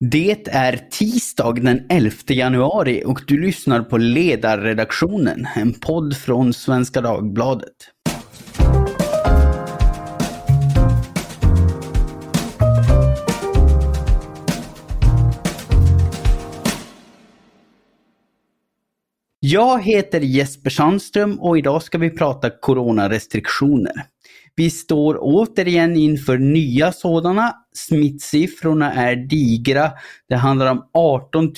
Det är tisdag den 11 januari och du lyssnar på Ledarredaktionen, en podd från Svenska Dagbladet. Jag heter Jesper Sandström och idag ska vi prata coronarestriktioner. Vi står återigen inför nya sådana. Smittsiffrorna är digra. Det handlar om 18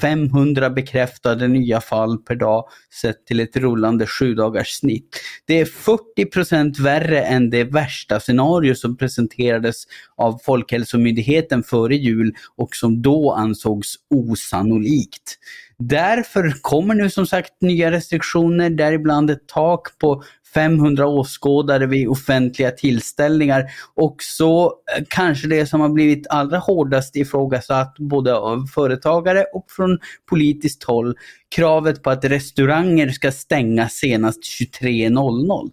500 bekräftade nya fall per dag sett till ett rullande sju dagars snitt. Det är 40% värre än det värsta scenario som presenterades av Folkhälsomyndigheten före jul och som då ansågs osannolikt. Därför kommer nu som sagt nya restriktioner, däribland ett tak på 500 åskådare vid offentliga tillställningar. Och så eh, kanske det som har blivit allra hårdast ifrågasatt både av företagare och från politiskt håll, kravet på att restauranger ska stänga senast 23.00.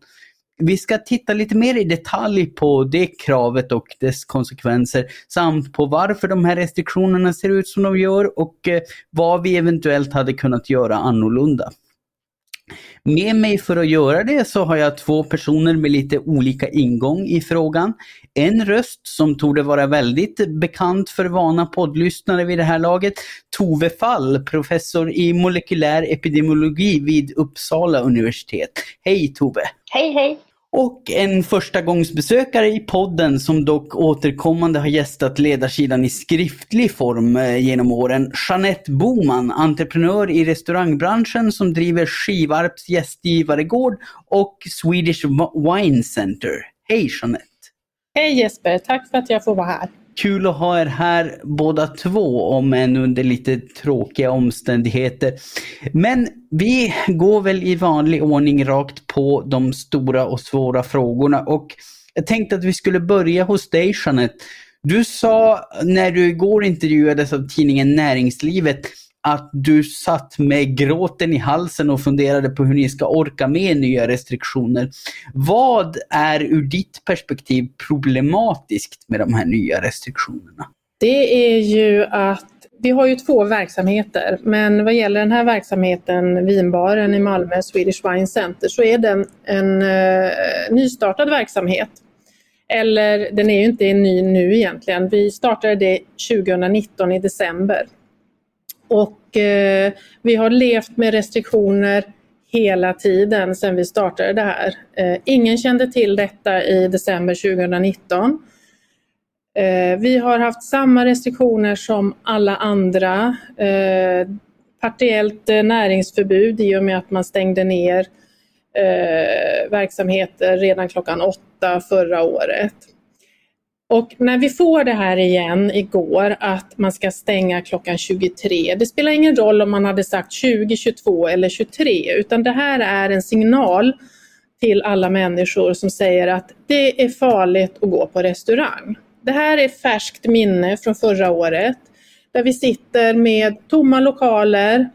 Vi ska titta lite mer i detalj på det kravet och dess konsekvenser samt på varför de här restriktionerna ser ut som de gör och eh, vad vi eventuellt hade kunnat göra annorlunda. Med mig för att göra det så har jag två personer med lite olika ingång i frågan. En röst som torde vara väldigt bekant för vana poddlyssnare vid det här laget, Tove Fall, professor i molekylär epidemiologi vid Uppsala universitet. Hej Tove! Hej hej! Och en förstagångsbesökare i podden som dock återkommande har gästat ledarsidan i skriftlig form eh, genom åren. Jeanette Boman, entreprenör i restaurangbranschen som driver Skivarps gästgivaregård och Swedish Wine Center. Hej Jeanette! Hej Jesper, tack för att jag får vara här. Kul att ha er här båda två, om än under lite tråkiga omständigheter. Men vi går väl i vanlig ordning rakt på de stora och svåra frågorna och jag tänkte att vi skulle börja hos dig Jeanette. Du sa när du igår intervjuades av tidningen Näringslivet att du satt med gråten i halsen och funderade på hur ni ska orka med nya restriktioner. Vad är ur ditt perspektiv problematiskt med de här nya restriktionerna? Det är ju att vi har ju två verksamheter, men vad gäller den här verksamheten, vinbaren i Malmö, Swedish Wine Center, så är den en uh, nystartad verksamhet. Eller den är ju inte ny nu egentligen. Vi startade det 2019 i december. Och eh, vi har levt med restriktioner hela tiden sedan vi startade det här. Eh, ingen kände till detta i december 2019. Eh, vi har haft samma restriktioner som alla andra. Eh, partiellt eh, näringsförbud i och med att man stängde ner eh, verksamheter redan klockan åtta förra året. Och när vi får det här igen igår att man ska stänga klockan 23. Det spelar ingen roll om man hade sagt 20, 22 eller 23 utan det här är en signal till alla människor som säger att det är farligt att gå på restaurang. Det här är färskt minne från förra året där vi sitter med tomma lokaler,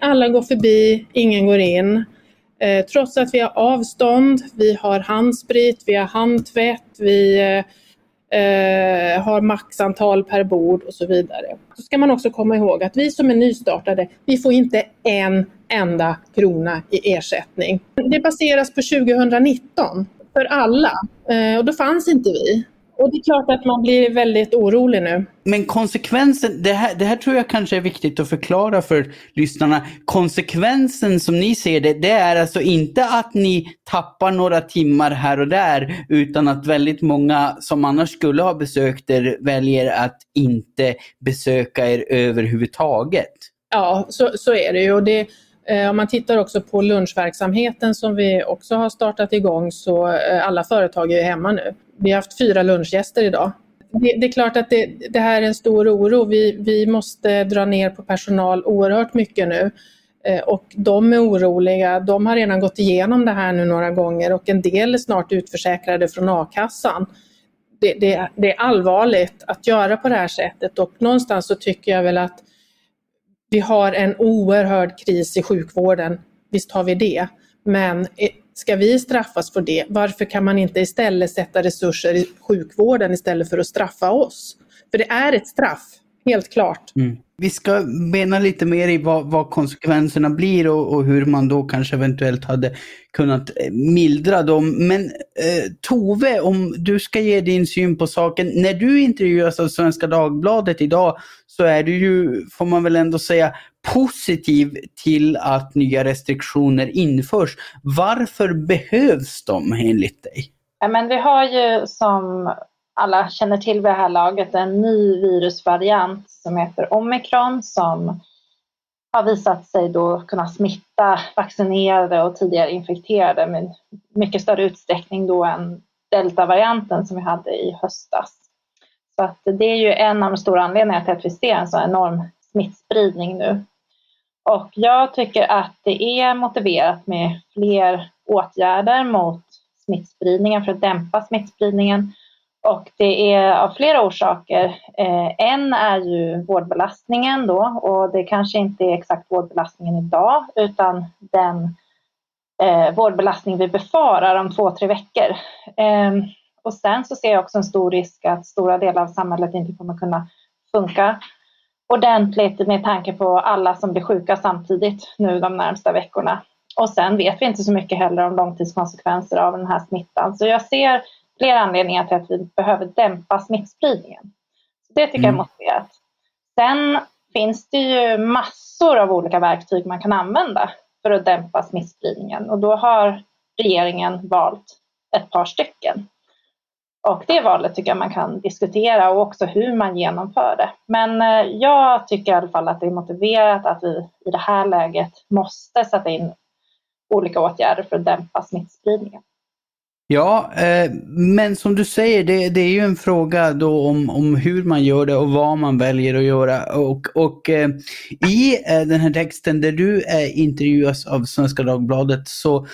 alla går förbi, ingen går in. Eh, trots att vi har avstånd, vi har handsprit, vi har handtvätt, vi eh, eh, har maxantal per bord och så vidare. Så ska man också komma ihåg att vi som är nystartade, vi får inte en enda krona i ersättning. Det baseras på 2019 för alla eh, och då fanns inte vi. Och det är klart att man blir väldigt orolig nu. Men konsekvensen, det här, det här tror jag kanske är viktigt att förklara för lyssnarna. Konsekvensen som ni ser det, det är alltså inte att ni tappar några timmar här och där, utan att väldigt många som annars skulle ha besökt er väljer att inte besöka er överhuvudtaget. Ja, så, så är det ju. Och det, Eh, om man tittar också på lunchverksamheten som vi också har startat igång så eh, alla företag är hemma nu. Vi har haft fyra lunchgäster idag. Det, det är klart att det, det, här är en stor oro. Vi, vi måste dra ner på personal oerhört mycket nu. Eh, och de är oroliga. De har redan gått igenom det här nu några gånger och en del är snart utförsäkrade från a-kassan. Det, det, det, är allvarligt att göra på det här sättet och någonstans så tycker jag väl att vi har en oerhörd kris i sjukvården. Visst har vi det. Men Ska vi straffas för det? Varför kan man inte istället sätta resurser i sjukvården istället för att straffa oss? För det är ett straff helt klart. Mm. Vi ska bena lite mer i vad, vad konsekvenserna blir och, och, hur man då kanske eventuellt hade kunnat eh, mildra dem. Men eh, Tove, om du ska ge din syn på saken. När du intervjuas av Svenska Dagbladet idag så är du ju, får man väl ändå säga, positiv till att nya restriktioner införs. Varför behövs de enligt dig? Ja, men vi har ju som alla känner till vid det här laget en ny virusvariant som heter omikron som har visat sig då kunna smitta vaccinerade och tidigare infekterade med mycket större utsträckning då än deltavarianten som vi hade i höstas. Så att det är ju en av de stora anledningarna till att vi ser en så enorm smittspridning nu. Och jag tycker att det är motiverat med fler åtgärder mot smittspridningen för att dämpa smittspridningen och det är av flera orsaker. Eh, en är ju vårdbelastningen då och det kanske inte är exakt vårdbelastningen idag utan den eh, vårdbelastning vi befarar om två, tre veckor. Eh, och sen så ser jag också en stor risk att stora delar av samhället inte kommer kunna funka ordentligt med tanke på alla som blir sjuka samtidigt nu de närmsta veckorna. Och sen vet vi inte så mycket heller om långtidskonsekvenser av den här smittan. Så jag ser flera anledningar till att vi behöver dämpa smittspridningen. Så det tycker mm. jag är motiverat. Sen finns det ju massor av olika verktyg man kan använda för att dämpa smittspridningen och då har regeringen valt ett par stycken. Och det valet tycker jag man kan diskutera och också hur man genomför det. Men eh, jag tycker i alla fall att det är motiverat att vi i det här läget måste sätta in olika åtgärder för att dämpa smittspridningen. Ja, eh, men som du säger, det, det, är ju en fråga då om, om hur man gör det och vad man väljer att göra. Och, och eh, i eh, den här texten där du eh, intervjuas av Svenska Dagbladet så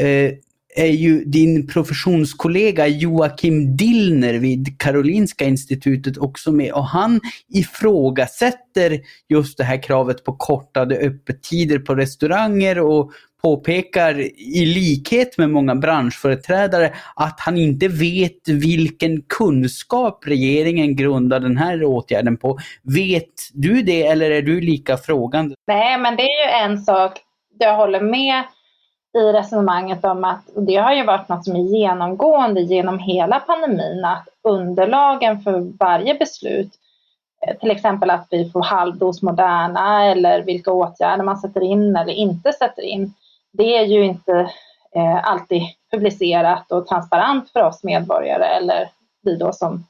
eh, är ju din professionskollega Joakim Dillner vid Karolinska institutet också med och han ifrågasätter just det här kravet på kortade öppettider på restauranger och påpekar i likhet med många branschföreträdare att han inte vet vilken kunskap regeringen grundar den här åtgärden på. Vet du det eller är du lika frågande? Nej, men det är ju en sak, jag håller med i resonemanget om att, och det har ju varit något som är genomgående genom hela pandemin, att underlagen för varje beslut, eh, till exempel att vi får halvdos Moderna eller vilka åtgärder man sätter in eller inte sätter in, det är ju inte eh, alltid publicerat och transparent för oss medborgare eller vi då som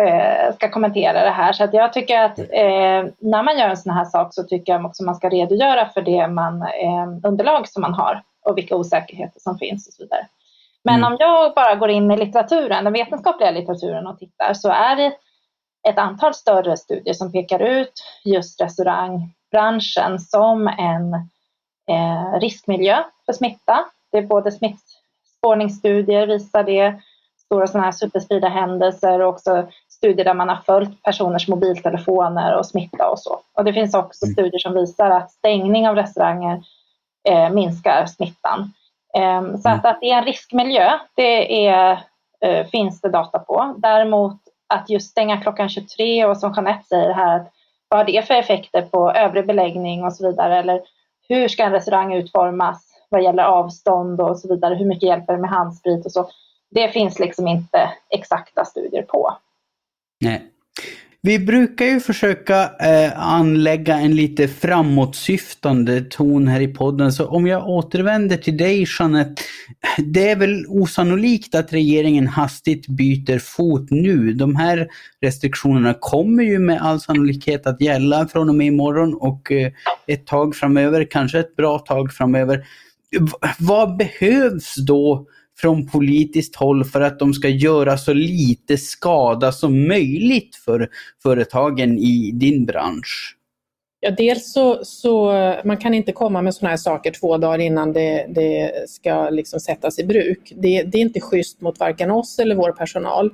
eh, ska kommentera det här. Så att jag tycker att eh, när man gör en sån här sak så tycker jag också man ska redogöra för det man, eh, underlag som man har och vilka osäkerheter som finns och så vidare. Men mm. om jag bara går in i litteraturen, den vetenskapliga litteraturen och tittar så är det ett antal större studier som pekar ut just restaurangbranschen som en eh, riskmiljö för smitta. Det är både smittspårningsstudier visar det, stora sådana här superspridarhändelser och också studier där man har följt personers mobiltelefoner och smitta och så. Och det finns också mm. studier som visar att stängning av restauranger eh, minskar smittan. Eh, så att, mm. att det är en riskmiljö, det är, eh, finns det data på. Däremot att just stänga klockan 23 och som Jeanette säger här, vad har det för effekter på övrig beläggning och så vidare eller hur ska en restaurang utformas vad gäller avstånd och så vidare, hur mycket hjälper det med handsprit och så. Det finns liksom inte exakta studier på. Nej. Vi brukar ju försöka eh, anlägga en lite framåtsyftande ton här i podden, så om jag återvänder till dig Jeanette. Det är väl osannolikt att regeringen hastigt byter fot nu. De här restriktionerna kommer ju med all sannolikhet att gälla från och med imorgon och eh, ett tag framöver, kanske ett bra tag framöver. V vad behövs då från politiskt håll för att de ska göra så lite skada som möjligt för företagen i din bransch? Ja, dels så, så man kan inte komma med sådana här saker två dagar innan det, det ska liksom sättas i bruk. Det, det, är inte schysst mot varken oss eller vår personal.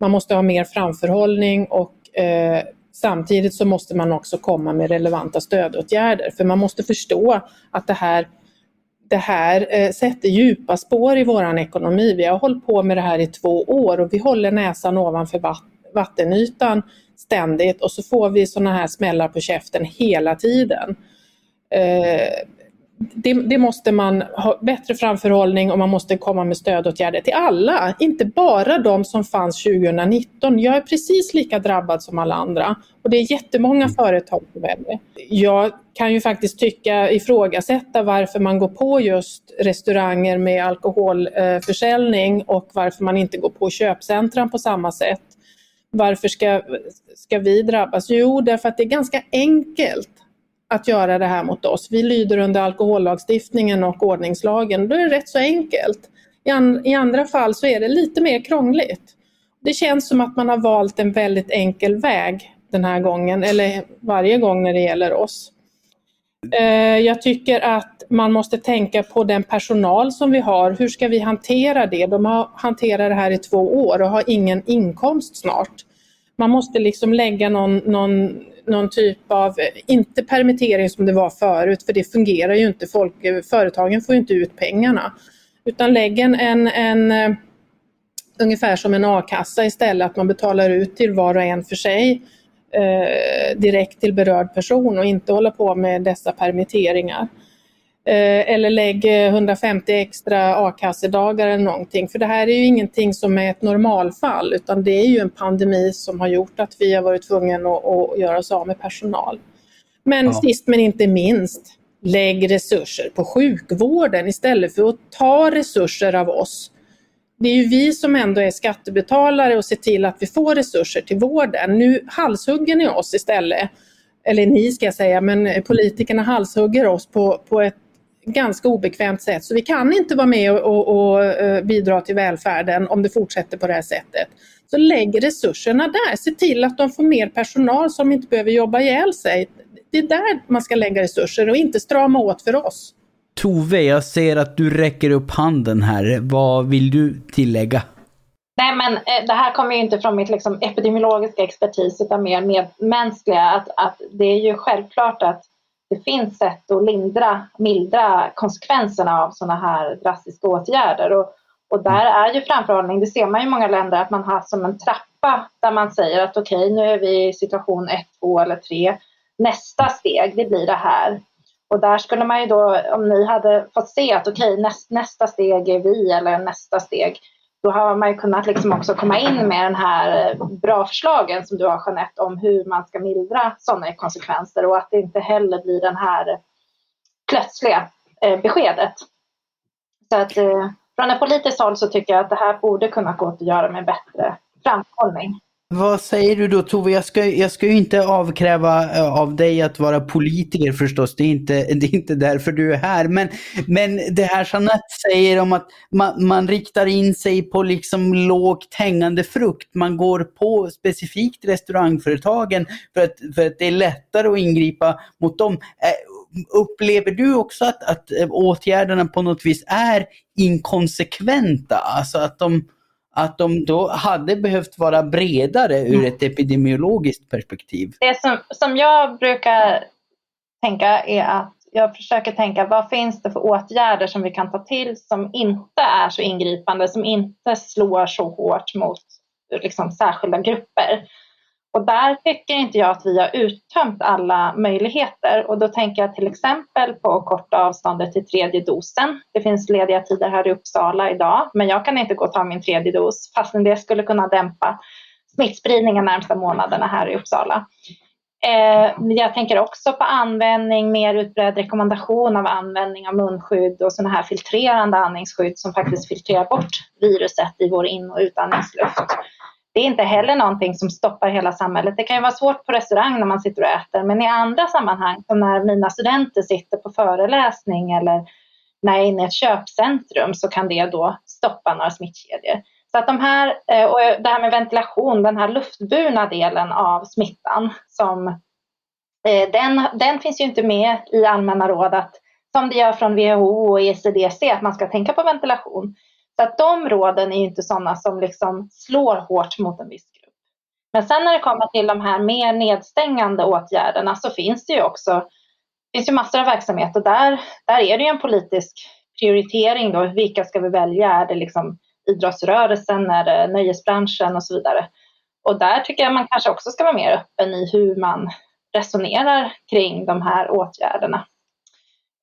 Man måste ha mer framförhållning och eh, samtidigt så måste man också komma med relevanta stödåtgärder för man måste förstå att det här det här eh, sätter djupa spår i vår ekonomi. Vi har hållit på med det här i två år och vi håller näsan ovanför vattenytan ständigt och så får vi sådana här smällar på käften hela tiden. Eh, det, det, måste man ha bättre framförhållning och man måste komma med stödåtgärder till alla, inte bara de som fanns 2019. Jag är precis lika drabbad som alla andra och det är jättemånga mm. företag som väljer. Jag kan ju faktiskt tycka, ifrågasätta varför man går på just restauranger med alkoholförsäljning och varför man inte går på köpcentran på samma sätt. Varför ska, ska vi drabbas? Jo, därför att det är ganska enkelt att göra det här mot oss. Vi lyder under alkohollagstiftningen och ordningslagen. Då är det rätt så enkelt. I, an I, andra fall så är det lite mer krångligt. Det känns som att man har valt en väldigt enkel väg den här gången, eller varje gång när det gäller oss. Eh, jag tycker att man måste tänka på den personal som vi har. Hur ska vi hantera det? De har hanterat det här i två år och har ingen inkomst snart. Man måste liksom lägga någon, någon någon typ av, inte permittering som det var förut, för det fungerar ju inte. Folk, företagen får ju inte ut pengarna. Utan lägg en, en, en eh, ungefär som en a-kassa istället, att man betalar ut till var och en för sig eh, direkt till berörd person och inte hålla på med dessa permitteringar. Eh, eller lägg 150 extra a-kassedagar eller någonting. För det här är ju ingenting som är ett normalfall utan det är ju en pandemi som har gjort att vi har varit tvungna att, att göra oss av med personal. Men ja. sist men inte minst, lägg resurser på sjukvården istället för att ta resurser av oss. Det är ju vi som ändå är skattebetalare och ser till att vi får resurser till vården. Nu halshugger ni oss istället eller ni ska jag säga, men politikerna halshugger oss på, på ett ganska obekvämt sätt. Så vi kan inte vara med och, och, och eh, bidra till välfärden om det fortsätter på det här sättet. Så lägg resurserna där. Se till att de får mer personal som inte behöver jobba ihjäl sig. Det är där man ska lägga resurser och inte strama åt för oss. Tove, jag ser att du räcker upp handen här. Vad vill du tillägga? Nej, men eh, det här kommer ju inte från mitt liksom, epidemiologiska expertis utan mer medmänskliga. Att, att det är ju självklart att det finns sätt att lindra, mildra konsekvenserna av sådana här drastiska åtgärder. Och, och där mm. är ju framförhållning, det ser man i många länder, att man har som en trappa där man säger att okej, okay, nu är vi i situation 1, 2 eller 3. Nästa steg, det blir det här. Och där skulle man ju då, om ni hade fått se att okej, okay, näst, nästa steg är vi eller nästa steg, då har man ju kunnat liksom också komma in med den här eh, bra förslagen som du har Jeanette om hur man ska mildra sådana konsekvenser och att det inte heller blir den här plötsliga eh, beskedet. Så att eh, från ett politiskt håll så tycker jag att det här borde kunna gå att göra med bättre framförhållning. Vad säger du då Tove? Jag ska, jag ska ju inte avkräva eh, av dig att vara politiker förstås. Det är inte, det är inte därför du är här. Men, men det här Jeanette säger om att man, man riktar in sig på liksom lågt hängande frukt. Man går på specifikt restaurangföretagen för att, för att det är lättare att ingripa mot dem. Eh, upplever du också att, att eh, åtgärderna på något vis är inkonsekventa? Alltså att de att de då hade behövt vara bredare ur ett epidemiologiskt perspektiv. Det som, som jag brukar tänka är att jag försöker tänka vad finns det för åtgärder som vi kan ta till som inte är så ingripande, som inte slår så hårt mot liksom, särskilda grupper. Och där tycker inte jag att vi har uttömt alla möjligheter och då tänker jag till exempel på att korta avståndet till tredje dosen. Det finns lediga tider här i Uppsala idag, men jag kan inte gå och ta min tredje dos fastän det skulle kunna dämpa smittspridningen närmsta månaderna här i Uppsala. Eh, jag tänker också på användning, mer utbredd rekommendation av användning av munskydd och sådana här filtrerande andningsskydd som faktiskt filtrerar bort viruset i vår in och utandningsluft det är inte heller någonting som stoppar hela samhället. Det kan ju vara svårt på restaurang när man sitter och äter, men i andra sammanhang, som när mina studenter sitter på föreläsning eller när jag är inne i ett köpcentrum, så kan det då stoppa några smittkedjor. Så att de här, eh, och det här med ventilation, den här luftburna delen av smittan, som, eh, den, den finns ju inte med i allmänna råd att, som det gör från WHO och ECDC, att man ska tänka på ventilation. Så att de råden är inte sådana som liksom slår hårt mot en viss grupp. Men sen när det kommer till de här mer nedstängande åtgärderna så finns det ju också finns ju massor av verksamheter där, där är det ju en politisk prioritering då. Vilka ska vi välja? Är det liksom idrottsrörelsen? Är det nöjesbranschen och så vidare? Och där tycker jag man kanske också ska vara mer öppen i hur man resonerar kring de här åtgärderna.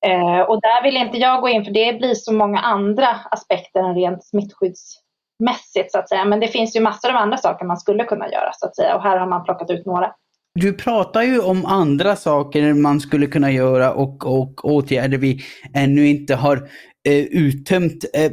Eh, och där vill inte jag gå in för det blir så många andra aspekter än rent smittskyddsmässigt så att säga. Men det finns ju massor av andra saker man skulle kunna göra så att säga och här har man plockat ut några. Du pratar ju om andra saker man skulle kunna göra och, och åtgärder vi ännu inte har eh, uttömt. Eh,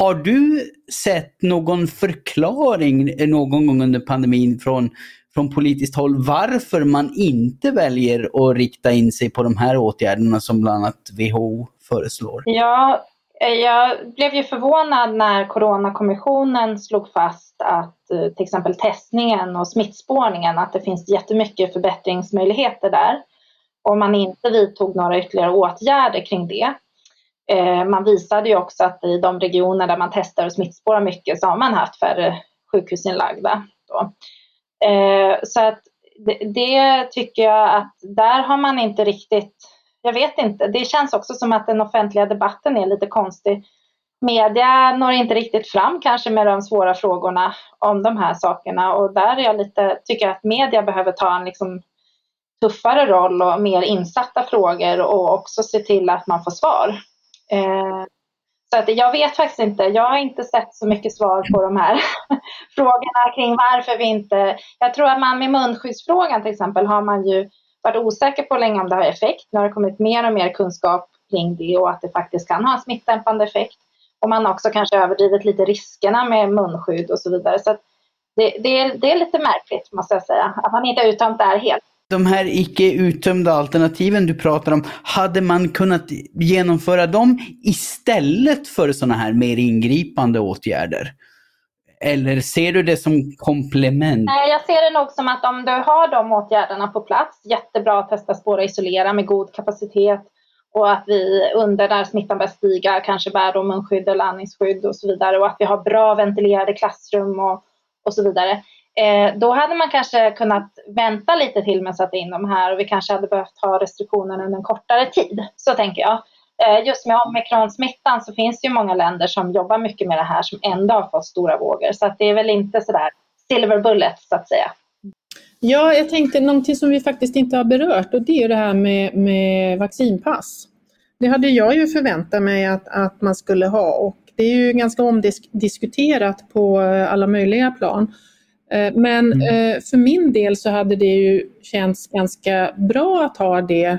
har du sett någon förklaring någon gång under pandemin från, från politiskt håll varför man inte väljer att rikta in sig på de här åtgärderna som bland annat WHO föreslår? Ja, eh, jag blev ju förvånad när Coronakommissionen slog fast att eh, till exempel testningen och smittspårningen, att det finns jättemycket förbättringsmöjligheter där. Om man inte vidtog några ytterligare åtgärder kring det. Eh, man visade ju också att i de regioner där man testar och smittspårar mycket så har man haft färre sjukhusinlagda. Då. Eh, så att det, det, tycker jag att där har man inte riktigt, jag vet inte, det känns också som att den offentliga debatten är lite konstig. Media når inte riktigt fram kanske med de svåra frågorna om de här sakerna och där är jag lite, tycker jag att media behöver ta en liksom tuffare roll och mer insatta frågor och också se till att man får svar. Eh, så att jag vet faktiskt inte. Jag har inte sett så mycket svar på de här frågorna kring varför vi inte... Jag tror att man med munskyddsfrågan till exempel har man ju varit osäker på länge om det har effekt. Nu har det kommit mer och mer kunskap kring det och att det faktiskt kan ha en smittdämpande effekt. Och man har också kanske överdrivit lite riskerna med munskydd och så vidare. Så det, det, är, det är lite märkligt måste jag säga, att man inte har uttömt det här helt de här icke uttömda alternativen du pratar om, hade man kunnat genomföra dem istället för sådana här mer ingripande åtgärder? Eller ser du det som komplement? Nej, jag ser det nog som att om du har de åtgärderna på plats, jättebra att testa, spåra, isolera med god kapacitet och att vi under när smittan börjar stiga kanske bär munskydd eller andningsskydd och så vidare och att vi har bra ventilerade klassrum och, och så vidare Eh, då hade man kanske kunnat vänta lite till med att sätta in de här och vi kanske hade behövt ha restriktionerna under en kortare tid. Så tänker jag. Eh, just med omikronsmittan så finns det ju många länder som jobbar mycket med det här som ändå har fått stora vågor. Så att det är väl inte sådär silver bullet så att säga. Ja, jag tänkte någonting som vi faktiskt inte har berört och det är det här med, med vaccinpass. Det hade jag ju förväntat mig att, att man skulle ha och det är ju ganska omdiskuterat på alla möjliga plan. Eh, men mm. Eh, för min del så hade det ju känts ganska bra att ha det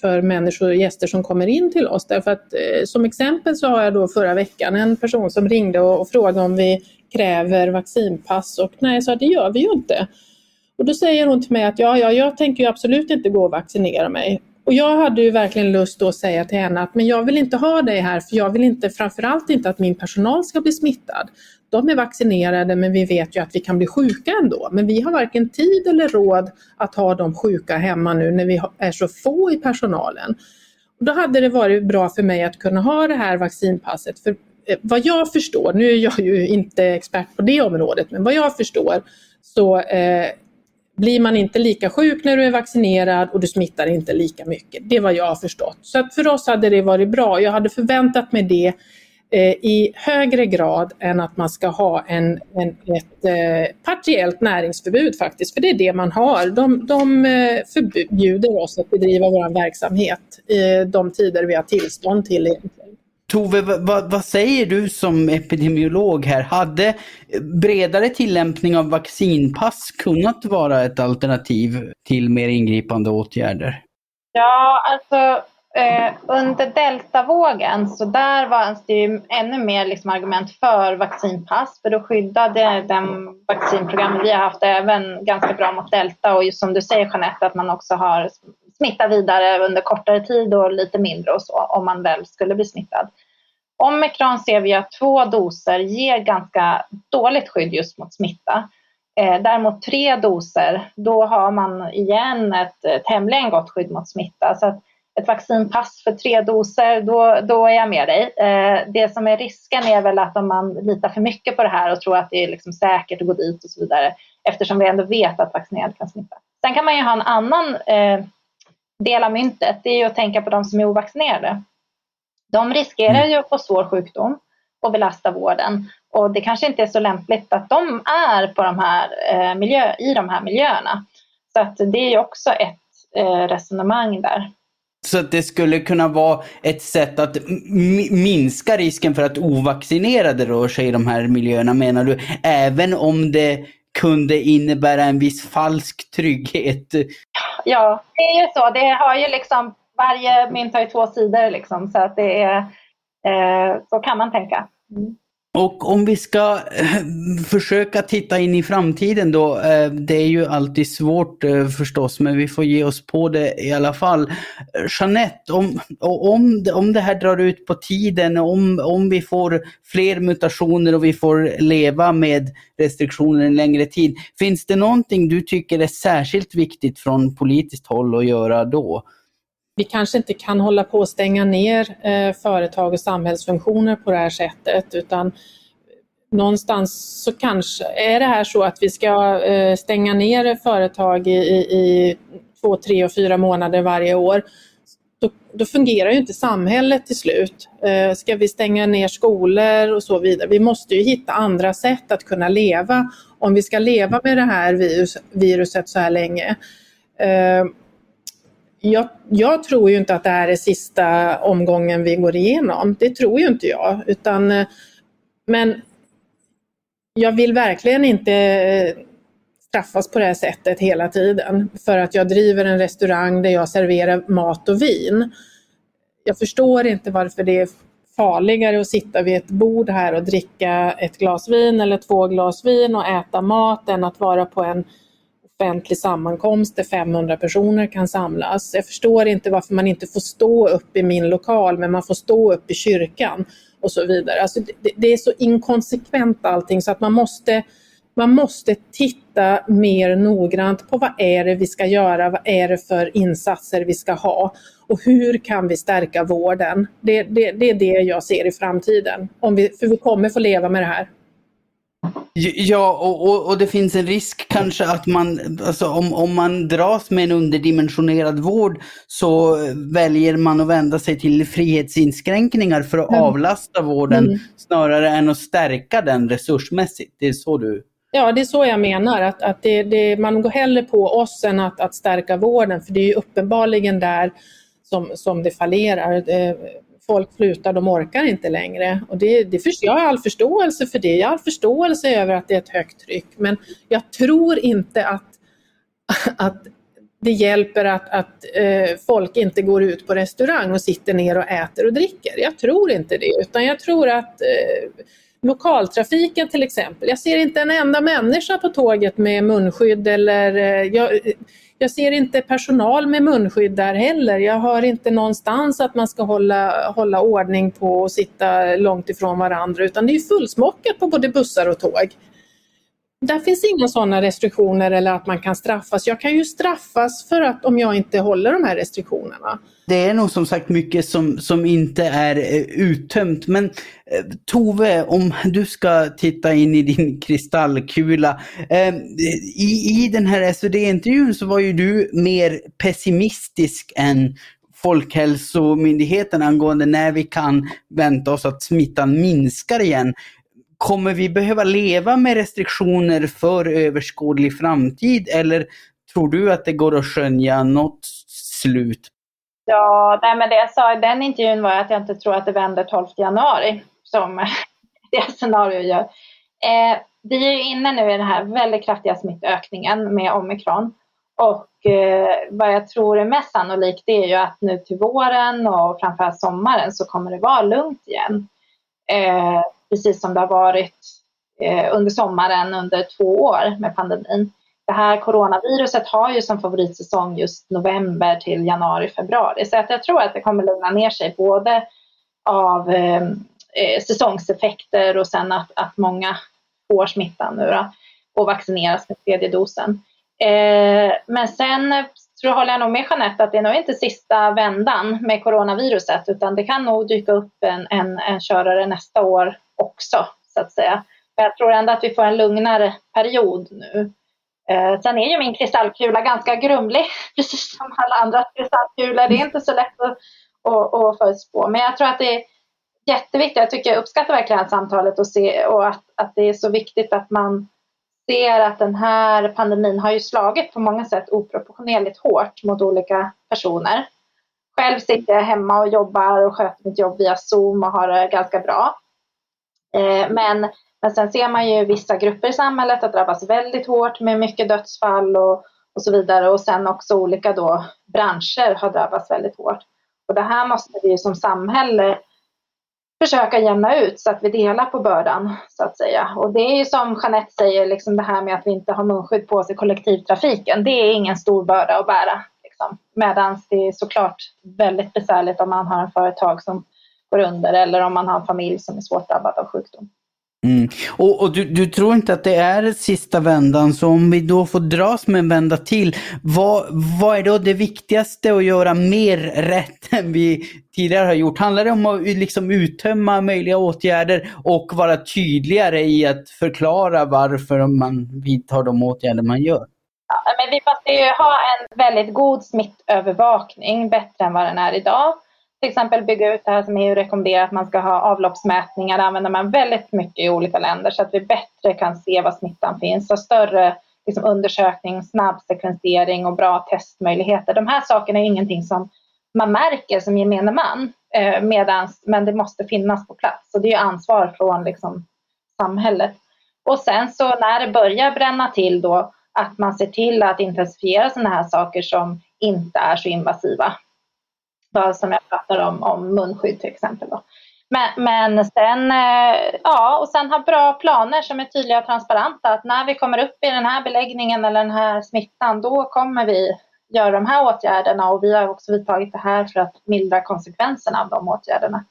för människor och gäster som kommer in till oss. Därför att eh, som exempel så har jag då förra veckan en person som ringde och frågade om vi kräver vaccinpass och nej, sa det gör vi ju inte. Och då säger hon till mig att ja, ja, jag tänker ju absolut inte gå och vaccinera mig. Och jag hade ju verkligen lust att säga till henne att men jag vill inte ha dig här för jag vill inte, framförallt inte att min personal ska bli smittad de är vaccinerade men vi vet ju att vi kan bli sjuka ändå. Men vi har varken tid eller råd att ha de sjuka hemma nu när vi är så få i personalen. Då hade det varit bra för mig att kunna ha det här vaccinpasset. För eh, vad jag förstår, nu är jag ju inte expert på det området, men vad jag förstår så eh, blir man inte lika sjuk när du är vaccinerad och du smittar inte lika mycket. Det är vad jag har förstått. Så att för oss hade det varit bra. Jag hade förväntat mig det i högre grad än att man ska ha en, en ett eh, partiellt näringsförbud faktiskt, för det är det man har. De, de eh, förbjuder oss att bedriva vår verksamhet i de tider vi har tillstånd till egentligen. Tove, vad, vad, säger du som epidemiolog här? Hade bredare tillämpning av vaccinpass kunnat vara ett alternativ till mer ingripande åtgärder? Ja, alltså Eh, under deltavågen så där var det ju ännu mer liksom argument för vaccinpass för då skyddade den vaccinprogrammet vi har haft även ganska bra mot delta och just som du säger Jeanette att man också har smittat vidare under kortare tid och lite mindre och så om man väl skulle bli smittad. Omikron ser vi att två doser ger ganska dåligt skydd just mot smitta. Eh, däremot tre doser, då har man igen ett tämligen gott skydd mot smitta. Så att ett vaccinpass för tre doser, då, då är jag med dig. Eh, det som är risken är väl att om man litar för mycket på det här och tror att det är liksom säkert att gå dit och så vidare, eftersom vi ändå vet att vaccinerade kan smitta. Sen kan man ju ha en annan eh, del av myntet, det är ju att tänka på de som är ovaccinerade. De riskerar ju att få svår sjukdom och belasta vården. Och det kanske inte är så lämpligt att de är på de här, eh, miljö, i de här miljöerna. Så att det är ju också ett eh, resonemang där. Så att det skulle kunna vara ett sätt att minska risken för att ovaccinerade rör sig i de här miljöerna menar du? Även om det kunde innebära en viss falsk trygghet? Ja, det är ju så. Det har ju liksom, varje mynt har ju två sidor liksom, så att det är, eh, så kan man tänka. Mm. Och om vi ska eh, försöka titta in i framtiden då, eh, det är ju alltid svårt eh, förstås, men vi får ge oss på det i alla fall. Jeanette, om, om, om det här drar ut på tiden, om, om vi får fler mutationer och vi får leva med restriktioner en längre tid, finns det någonting du tycker är särskilt viktigt från politiskt håll att göra då? Vi kanske inte kan hålla på att stänga ner eh, företag och samhällsfunktioner på det här sättet utan någonstans så kanske är det här så att vi ska eh, stänga ner företag i, i, i två, tre och fyra månader varje år. Då, då, fungerar ju inte samhället till slut. Eh, ska vi stänga ner skolor och så vidare? Vi måste ju hitta andra sätt att kunna leva om vi ska leva med det här virus, viruset så här länge. Eh, jag, jag, tror ju inte att det här är sista omgången vi går igenom. Det tror ju inte jag. Utan, eh, men jag vill verkligen inte eh, straffas på det här sättet hela tiden för att jag driver en restaurang där jag serverar mat och vin. Jag förstår inte varför det är farligare att sitta vid ett bord här och dricka ett glas vin eller två glas vin och äta mat än att vara på en offentlig sammankomst där 500 personer kan samlas. Jag förstår inte varför man inte får stå upp i min lokal men man får stå upp i kyrkan och så vidare. Alltså det, det är så inkonsekvent allting så att man måste, man måste titta mer noggrant på vad är det vi ska göra, vad är det för insatser vi ska ha och hur kan vi stärka vården? Det, det, det är det jag ser i framtiden, om vi, för vi kommer få leva med det här. Ja, och, och, och, det finns en risk kanske att man, alltså om, om man dras med en underdimensionerad vård så väljer man att vända sig till frihetsinskränkningar för att mm. avlasta vården mm. snarare än att stärka den resursmässigt. Det är så du... Ja, det är så jag menar. Att, att det, det, man går hellre på oss än att, att stärka vården, för det är ju uppenbarligen där som, som det fallerar eh, folk slutar, de orkar inte längre. Och det, det för, jag har all förståelse för det. Jag har all förståelse över att det är ett högt tryck. Men jag tror inte att, att det hjälper att, att eh, folk inte går ut på restaurang och sitter ner och äter och dricker. Jag tror inte det, utan jag tror att eh, lokaltrafiken till exempel, jag ser inte en enda människa på tåget med munskydd eller eh, jag, jag ser inte personal med munskydd där heller. Jag hör inte någonstans att man ska hålla, hålla ordning på och sitta långt ifrån varandra utan det är fullsmockat på både bussar och tåg. Där finns inga sådana restriktioner eller att man kan straffas. Jag kan ju straffas för att om jag inte håller de här restriktionerna. Det är nog som sagt mycket som, som inte är eh, uttömt. Men eh, Tove, om du ska titta in i din kristallkula. Eh, I, I den här SvD-intervjun så var ju du mer pessimistisk än Folkhälsomyndigheten angående när vi kan vänta oss att smittan minskar igen. Kommer vi behöva leva med restriktioner för överskådlig framtid eller tror du att det går att skönja något slut? Ja, nej, men det jag sa i den intervjun var att jag inte tror att det vänder 12 januari som det scenario gör. Eh, vi är ju inne nu i den här väldigt kraftiga smittökningen med omikron. Och eh, vad jag tror är mest sannolikt det är ju att nu till våren och framförallt sommaren så kommer det vara lugnt igen. Eh, precis som det har varit eh, under sommaren under två år med pandemin. Det här coronaviruset har ju som favoritsäsong just november till januari, februari. Så att jag tror att det kommer lugna ner sig både av eh, eh, säsongseffekter och sen att, att många får smittan nu då, och vaccineras med tredje dosen. Eh, men sen tror, håller jag nog med Jeanette att det är nog inte sista vändan med coronaviruset utan det kan nog dyka upp en, en, en körare nästa år också så att säga. Men jag tror ändå att vi får en lugnare period nu. Eh, sen är ju min kristallkula ganska grumlig, precis som alla andra kristallkulor. Det är inte så lätt att, att, att förutspå. Men jag tror att det, är jätteviktigt. Jag tycker jag uppskattar verkligen samtalet och, se, och att, att det är så viktigt att man ser att den här pandemin har ju slagit på många sätt oproportionerligt hårt mot olika personer. Själv sitter jag hemma och jobbar och sköter mitt jobb via Zoom och har det ganska bra. Eh, men, men sen ser man ju vissa grupper i samhället att drabbas väldigt hårt med mycket dödsfall och, och så vidare. Och sen också olika då branscher har drabbats väldigt hårt. Och det här måste vi som samhälle försöka jämna ut så att vi delar på bördan så att säga. Och det är ju som Jeanette säger, liksom det här med att vi inte har munskydd på oss i kollektivtrafiken. Det är ingen stor börda att bära. Liksom. Medan det är såklart väldigt besvärligt om man har en företag som går under eller om man har en familj som är svårt drabbad av sjukdom. Mm. Och, och du, du, tror inte att det är sista vändan, så om vi då får dras med en vända till, vad, vad är då det viktigaste att göra mer rätt än vi tidigare har gjort? Handlar det om att liksom uttömma möjliga åtgärder och vara tydligare i att förklara varför man vidtar de åtgärder man gör? Ja, men vi måste ju ha en väldigt god smittövervakning, bättre än vad den är idag till exempel bygga ut det här som EU rekommenderar att man ska ha avloppsmätningar. Det använder man väldigt mycket i olika länder så att vi bättre kan se var smittan finns. Och större liksom, undersökning, snabb sekvensering och bra testmöjligheter. De här sakerna är ingenting som man märker som gemene man. Eh, medans, men det måste finnas på plats. Och det är ansvar från liksom, samhället. Och sen så när det börjar bränna till då att man ser till att intensifiera sådana här saker som inte är så invasiva som jag pratar om, om munskydd till exempel. Då. Men, men sen, eh, ja, och sen ha bra planer som är tydliga och transparenta. Att när vi kommer upp i den här beläggningen eller den här smittan, då kommer vi göra de här åtgärderna och vi har också vidtagit det här för att mildra konsekvenserna av de åtgärderna.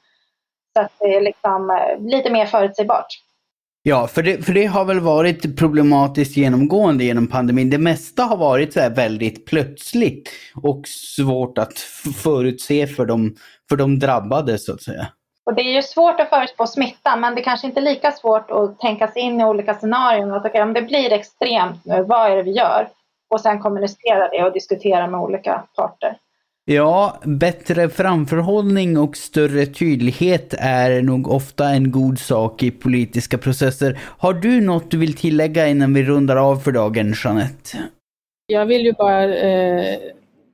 Så att det är liksom eh, lite mer förutsägbart. Ja, för det, för det har väl varit problematiskt genomgående genom pandemin. Det mesta har varit så väldigt plötsligt och svårt att förutse för de, för de drabbade så att säga. Och det är ju svårt att förutspå smittan men det kanske inte är lika svårt att tänka sig in i olika scenarion. Att okay, om det blir extremt nu, vad är det vi gör? Och sen kommunicera det och diskutera med olika parter. Ja, bättre framförhållning och större tydlighet är nog ofta en god sak i politiska processer. Har du något du vill tillägga innan vi rundar av för dagen, Jeanette? Jag vill ju bara eh,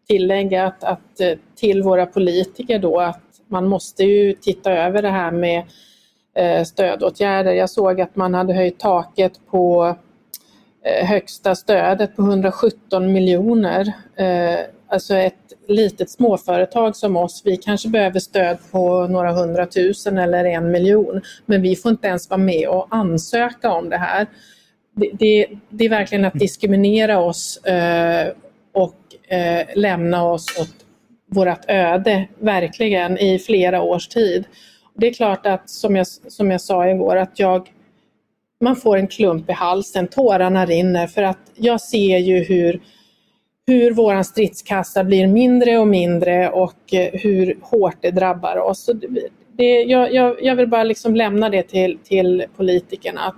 tillägga att, att, eh, till våra politiker då att man måste ju titta över det här med eh, stödåtgärder. Jag såg att man hade höjt taket på eh, högsta stödet på 117 miljoner. Eh, Alltså ett litet småföretag som oss, vi kanske behöver stöd på några hundratusen eller en miljon, men vi får inte ens vara med och ansöka om det här. Det, det, det är verkligen att diskriminera oss eh, och eh, lämna oss åt vårt öde, verkligen, i flera års tid. Det är klart att, som jag, som jag sa igår, att jag man får en klump i halsen, tårarna rinner för att jag ser ju hur hur vår stridskassa blir mindre och mindre och eh, hur hårt det drabbar oss. Det, jag, jag, jag, vill bara liksom lämna det till, till politikerna. Att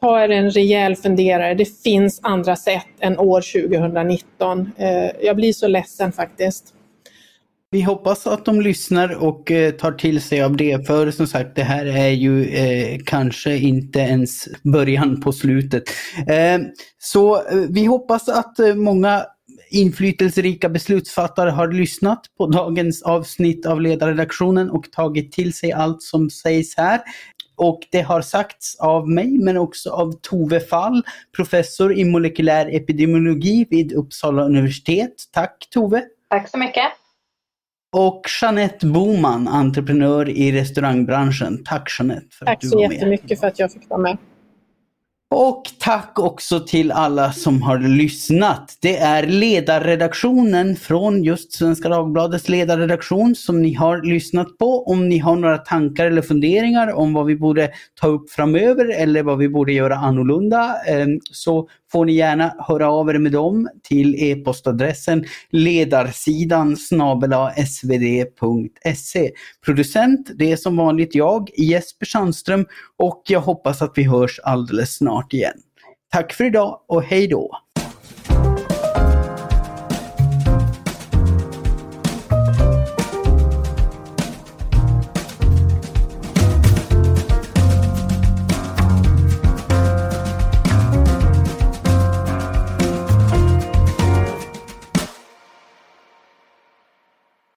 ta er en rejäl funderare. Det finns andra sätt än år 2019. Eh, jag blir så ledsen faktiskt. Vi hoppas att de lyssnar och eh, tar till sig av det. För som sagt, det här är ju eh, kanske inte ens början på slutet. Eh, så vi hoppas att många inflytelserika beslutsfattare har lyssnat på dagens avsnitt av ledarredaktionen och tagit till sig allt som sägs här. Och det har sagts av mig men också av Tove Fall, professor i molekylär epidemiologi vid Uppsala universitet. Tack Tove! Tack så mycket! Och Jeanette Boman, entreprenör i restaurangbranschen. Tack Jeanette för Tack att du var med. Tack så jättemycket för att jag fick vara med. Och tack också till alla som har lyssnat. Det är ledarredaktionen från just Svenska Dagbladets ledarredaktion som ni har lyssnat på. Om ni har några tankar eller funderingar om vad vi borde ta upp framöver eller vad vi borde göra annorlunda eh, så får ni gärna höra av er med dem till e-postadressen ledarsidan svd.se. Producent, det är som vanligt jag, Jesper Sandström och jag hoppas att vi hörs alldeles snart igen. Tack för idag och hej då!